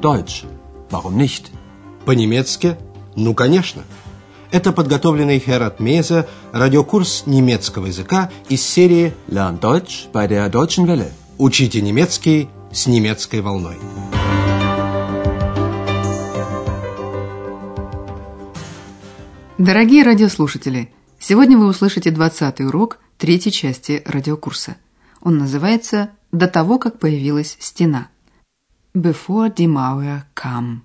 Deutsch. Warum nicht? По-немецки? Ну, конечно. Это подготовленный Херат Мейзе радиокурс немецкого языка из серии Lern Deutsch bei der Deutschen Welle. «Учите немецкий с немецкой волной». Дорогие радиослушатели, сегодня вы услышите 20 урок третьей части радиокурса. Он называется «До того, как появилась стена». Before the Mauer come.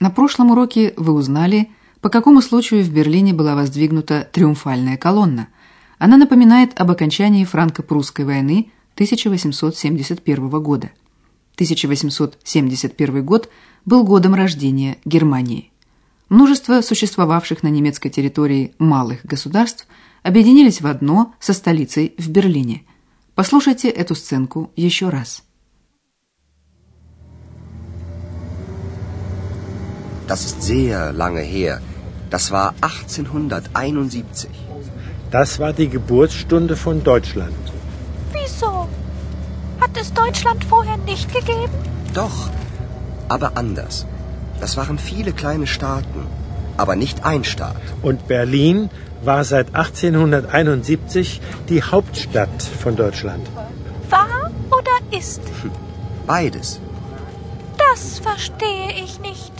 На прошлом уроке вы узнали, по какому случаю в Берлине была воздвигнута триумфальная колонна. Она напоминает об окончании франко-прусской войны 1871 года. 1871 год был годом рождения Германии. Множество существовавших на немецкой территории малых государств объединились в одно со столицей в Берлине. Послушайте эту сценку еще раз. Das ist sehr lange her. Das war 1871. Das war die Geburtsstunde von Deutschland. Wieso? Hat es Deutschland vorher nicht gegeben? Doch, aber anders. Das waren viele kleine Staaten, aber nicht ein Staat. Und Berlin war seit 1871 die Hauptstadt von Deutschland. War oder ist? Beides. Das verstehe ich nicht.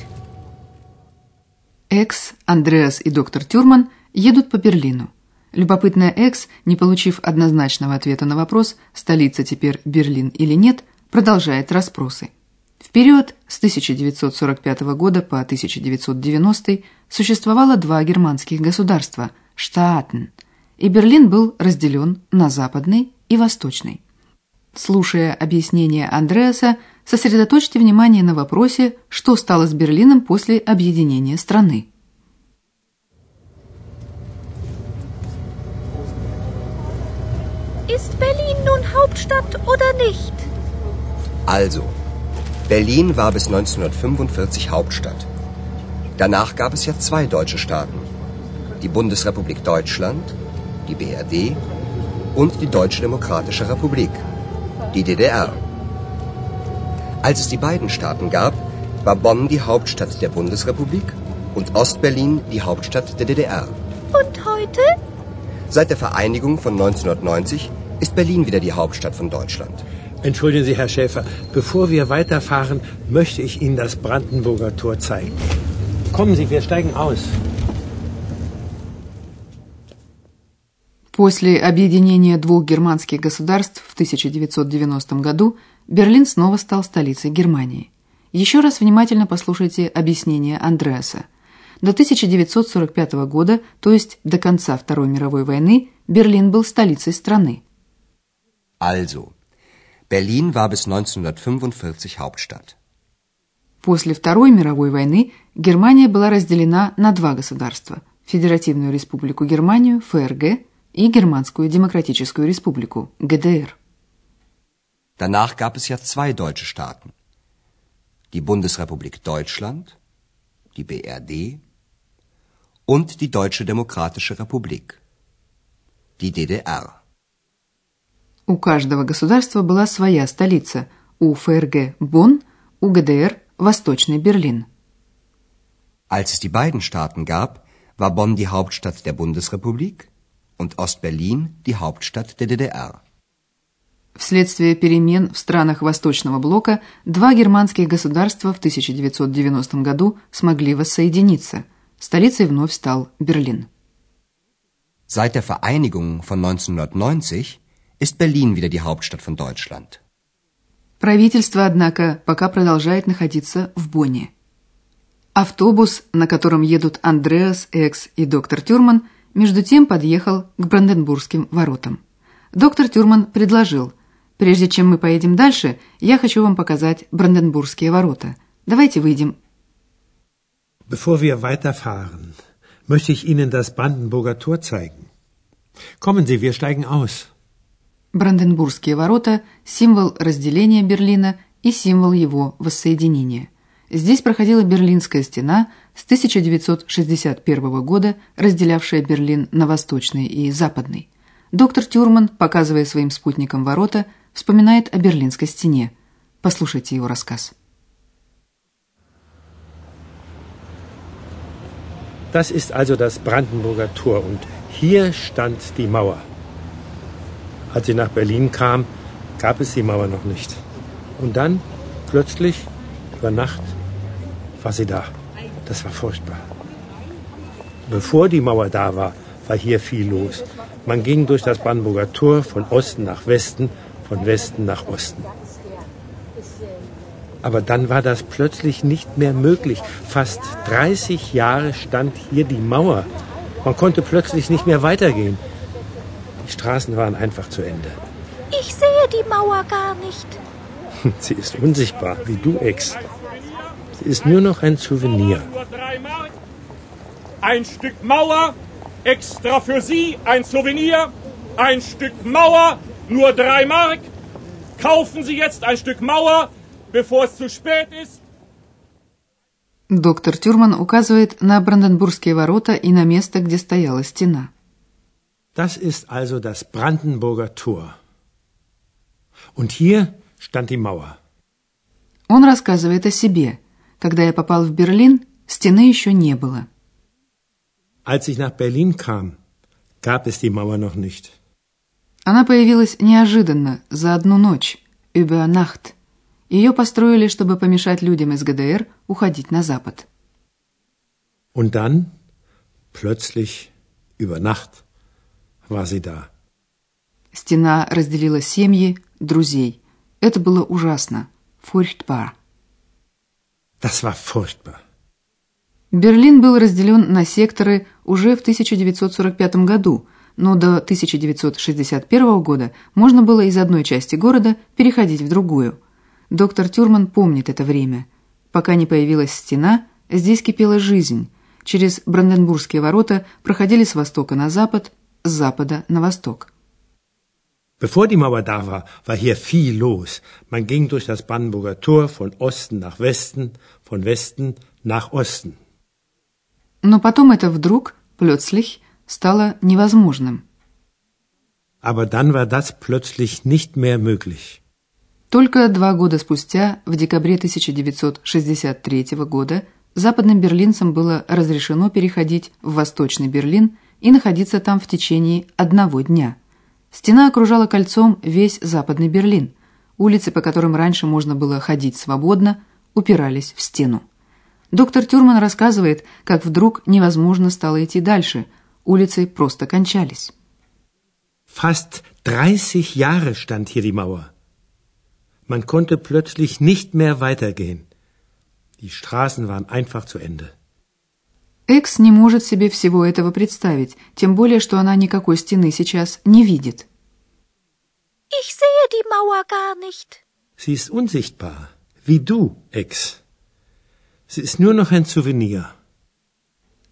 Экс, Андреас и доктор Тюрман едут по Берлину. Любопытная Экс, не получив однозначного ответа на вопрос, столица теперь Берлин или нет, продолжает расспросы. В период с 1945 года по 1990 существовало два германских государства – Штаатен, и Берлин был разделен на западный и восточный. Слушая объяснение Андреаса, сосредоточьте внимание на вопросе, что стало с Берлином после объединения страны. Ist Berlin nun Hauptstadt oder nicht? Also, Berlin war bis 1945 Hauptstadt. Danach gab es ja zwei deutsche Staaten. Die Bundesrepublik Deutschland, die BRD, und die Deutsche Demokratische Republik, die DDR. Als es die beiden Staaten gab, war Bonn die Hauptstadt der Bundesrepublik und Ostberlin die Hauptstadt der DDR. Und heute? Seit der Vereinigung von 1990 ist Berlin wieder die Hauptstadt von Deutschland. Entschuldigen Sie, Herr Schäfer, bevor wir weiterfahren, möchte ich Ihnen das Brandenburger Tor zeigen. Kommen Sie, wir steigen aus. После объединения двух германских государств в 1990 году Берлин снова стал столицей Германии. Еще раз внимательно послушайте объяснение Андреаса. До 1945 года, то есть до конца Второй мировой войны, Берлин был столицей страны. Also, Berlin war bis 1945 Hauptstadt. После Второй мировой войны Германия была разделена на два государства – Федеративную республику Германию, ФРГ, и Германскую демократическую республику, ГДР. Danach gab es ja zwei deutsche Staaten. Die Bundesrepublik Deutschland, die BRD und die Deutsche Demokratische Republik, die DDR. У каждого государства была своя столица. У ФРГ – Бонн, у ГДР – Восточный Берлин. Als es die beiden Staaten gab, war Bonn die Hauptstadt der Bundesrepublik und Ostberlin die Hauptstadt der DDR. Вследствие перемен в странах Восточного блока два германских государства в 1990 году смогли воссоединиться. Столицей вновь стал Берлин. Seit der Vereinigung von 1990 ist Berlin wieder die Hauptstadt von Deutschland. Правительство, однако, пока продолжает находиться в Бонне. Автобус, на котором едут Андреас, Экс и доктор Тюрман, между тем подъехал к Бранденбургским воротам. Доктор Тюрман предложил, прежде чем мы поедем дальше, я хочу вам показать Бранденбургские ворота. Давайте выйдем. Bevor wir weiterfahren, möchte ich Ihnen das Brandenburger Tor zeigen. Kommen Sie, wir steigen aus. Бранденбургские ворота – символ разделения Берлина и символ его воссоединения. Здесь проходила Берлинская стена с 1961 года, разделявшая Берлин на восточный и западный. Доктор Тюрман, показывая своим спутникам ворота, вспоминает о Берлинской стене. Послушайте его рассказ. Das ist also das Brandenburger Tor und hier stand die Mauer. Als sie nach Berlin kam, gab es die Mauer noch nicht. Und dann, plötzlich, über Nacht, war sie da. Das war furchtbar. Bevor die Mauer da war, war hier viel los. Man ging durch das Brandenburger Tor von Osten nach Westen, von Westen nach Osten. Aber dann war das plötzlich nicht mehr möglich. Fast 30 Jahre stand hier die Mauer. Man konnte plötzlich nicht mehr weitergehen. Die Straßen waren einfach zu Ende. Ich sehe die Mauer gar nicht. Sie ist unsichtbar, wie du, Ex. Sie ist nur noch ein Souvenir. Ein Stück Mauer, extra für Sie, ein Souvenir. Ein Stück Mauer, nur drei Mark. Kaufen Sie jetzt ein Stück Mauer, bevor es zu spät ist. Доктор Тюрман указывает на Бранденбургские ворота и на место, где стояла стена. Das ist also das Brandenburger Tor. Und hier stand die Mauer. Он рассказывает о себе. Когда я попал в Берлин, стены еще не было. Als ich nach Berlin kam, gab es die Mauer noch nicht. Она появилась неожиданно, за одну ночь, über Nacht. Ее построили, чтобы помешать людям из ГДР уходить на запад. Und dann, plötzlich, über Nacht, war sie da. Стена разделила семьи, друзей. Это было ужасно. Furchtbar. Das war furchtbar. Берлин был разделен на секторы уже в 1945 году, но до 1961 года можно было из одной части города переходить в другую. Доктор Тюрман помнит это время. Пока не появилась стена, здесь кипела жизнь. Через Бранденбургские ворота проходили с востока на запад, с запада на восток. Bevor die Mauer da war, war hier viel los. Man ging durch das Brandenburger Tor von Osten nach Westen, von Westen nach Osten. Но потом это вдруг, plötzlich, стало невозможным. Aber dann war das plötzlich nicht mehr möglich. Только два года спустя, в декабре 1963 года, западным берлинцам было разрешено переходить в Восточный Берлин и находиться там в течение одного дня. Стена окружала кольцом весь Западный Берлин. Улицы, по которым раньше можно было ходить свободно, упирались в стену. Доктор Тюрман рассказывает, как вдруг невозможно стало идти дальше. Улицы просто кончались. Fast 30 Jahre stand hier die Mauer. Man konnte plötzlich nicht mehr weitergehen. Die Straßen waren einfach zu Ende. Экс не может себе всего этого представить, тем более, что она никакой стены сейчас не видит. Ich sehe die Mauer gar nicht. Sie ist unsichtbar, wie du, Ex. Sie ist nur noch ein Souvenir.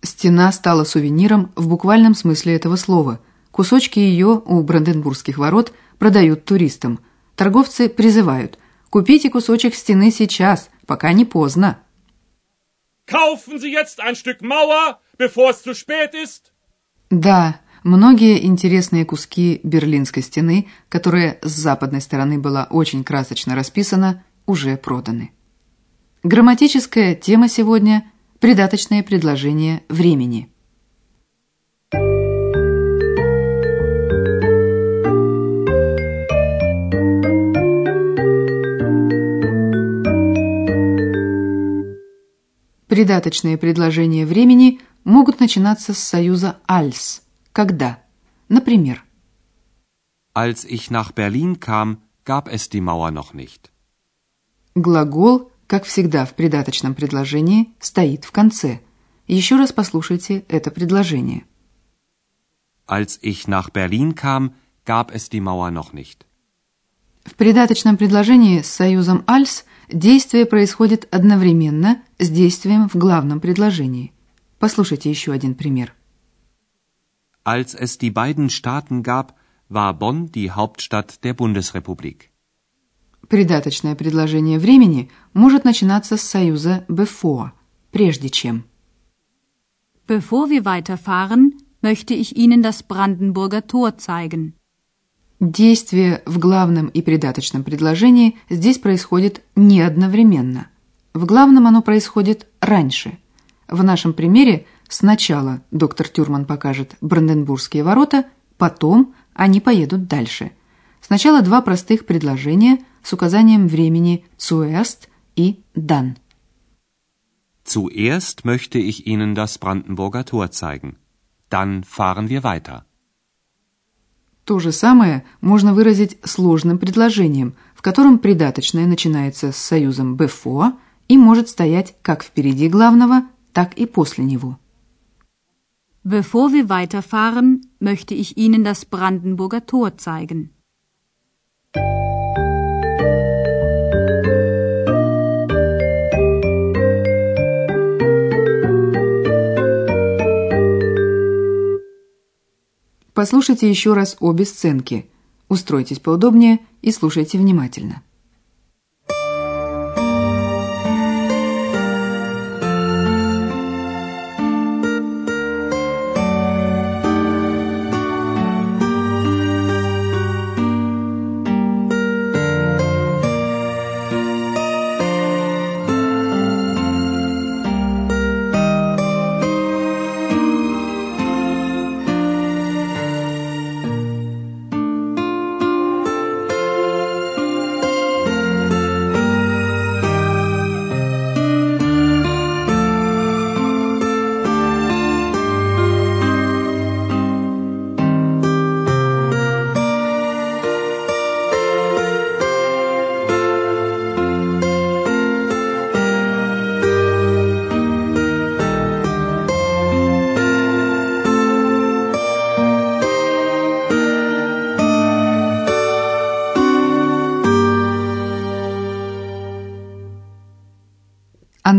Стена стала сувениром в буквальном смысле этого слова. Кусочки ее у Бранденбургских ворот продают туристам. Торговцы призывают «Купите кусочек стены сейчас, пока не поздно». Kaufen Sie jetzt ein Stück Mauer, bevor es zu spät ist. Да, многие интересные куски Берлинской стены, которая с западной стороны была очень красочно расписана, уже проданы. Грамматическая тема сегодня – придаточное предложение времени. Придаточные предложения времени могут начинаться с союза als – когда. Например, Als ich nach Berlin kam, gab es die Mauer noch nicht. глагол, как всегда в придаточном предложении, стоит в конце. Еще раз послушайте это предложение. Als ich nach Berlin kam, gab es die Mauer noch nicht. В придаточном предложении с союзом als действие происходит одновременно с действием в главном предложении. Послушайте еще один пример. Als es die beiden Staaten gab, war Bonn die Hauptstadt der Bundesrepublik. Придаточное предложение времени может начинаться с союза before, прежде чем. Bevor wir weiterfahren, möchte ich Ihnen das Brandenburger Tor zeigen. Действие в главном и придаточном предложении здесь происходит не одновременно. В главном оно происходит раньше. В нашем примере сначала доктор Тюрман покажет Бранденбургские ворота, потом они поедут дальше. Сначала два простых предложения с указанием времени «zuerst» и «dann». Zuerst möchte ich Ihnen das Brandenburger Tor zeigen. Dann fahren wir weiter. То же самое можно выразить сложным предложением, в котором придаточное начинается с союзом before и может стоять как впереди главного, так и после него. Bevor wir weiterfahren, möchte ich Ihnen das Brandenburger Tor zeigen. Послушайте еще раз обе сценки. Устройтесь поудобнее и слушайте внимательно.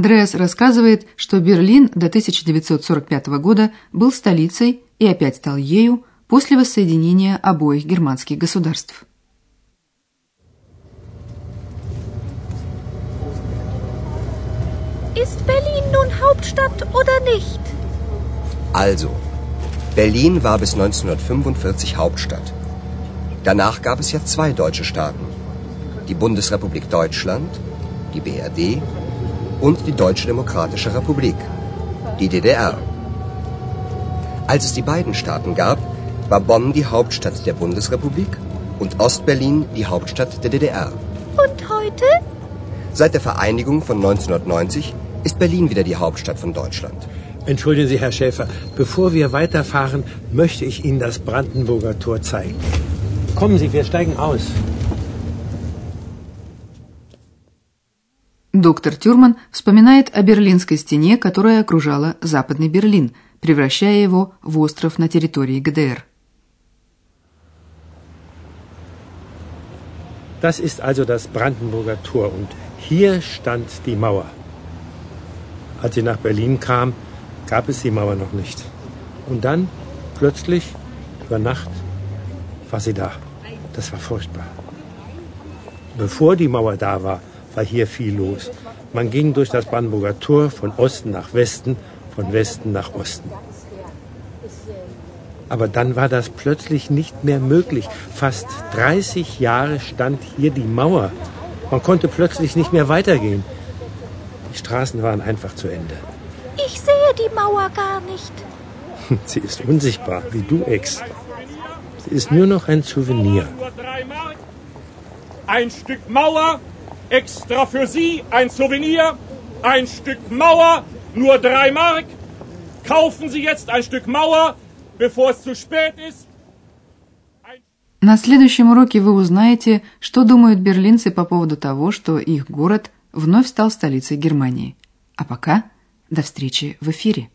Андреас рассказывает, что Берлин до 1945 года был столицей и опять стал ею после воссоединения обоих германских государств. Ist Berlin nun Hauptstadt oder nicht? Also, Berlin war bis 1945 Hauptstadt. Danach gab es ja zwei deutsche Staaten. Die Bundesrepublik Deutschland, die BRD und die Deutsche Demokratische Republik, die DDR. Als es die beiden Staaten gab, war Bonn die Hauptstadt der Bundesrepublik und Ostberlin die Hauptstadt der DDR. Und heute? Seit der Vereinigung von 1990 ist Berlin wieder die Hauptstadt von Deutschland. Entschuldigen Sie, Herr Schäfer, bevor wir weiterfahren, möchte ich Ihnen das Brandenburger Tor zeigen. Kommen Sie, wir steigen aus. Доктор Тюрман вспоминает о Берлинской стене, которая окружала Западный Берлин, превращая его в остров на территории ГДР. Das ist also das Brandenburger Tor und hier stand die Mauer. Als sie nach Berlin kam, gab es die Mauer noch nicht. Und dann, plötzlich, über Nacht, war sie da. Das war furchtbar. Bevor die Mauer da war, war hier viel los. Man ging durch das Brandenburger Tor von Osten nach Westen, von Westen nach Osten. Aber dann war das plötzlich nicht mehr möglich. Fast 30 Jahre stand hier die Mauer. Man konnte plötzlich nicht mehr weitergehen. Die Straßen waren einfach zu Ende. Ich sehe die Mauer gar nicht. Sie ist unsichtbar, wie du, Ex. Sie ist nur noch ein Souvenir. Ein Stück Mauer Extra für Sie ein Souvenir, ein Stück Mauer, nur drei Mark. Kaufen Sie jetzt ein Stück Mauer, bevor es zu spät ist. На следующем уроке вы узнаете, что думают берлинцы по поводу того, что их город вновь стал столицей Германии. А пока до встречи в эфире.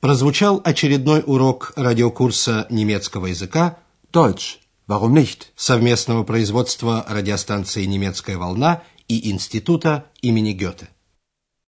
Прозвучал очередной урок радиокурса немецкого языка Deutsch. Warum nicht? совместного производства радиостанции «Немецкая волна» и Института имени Гёте.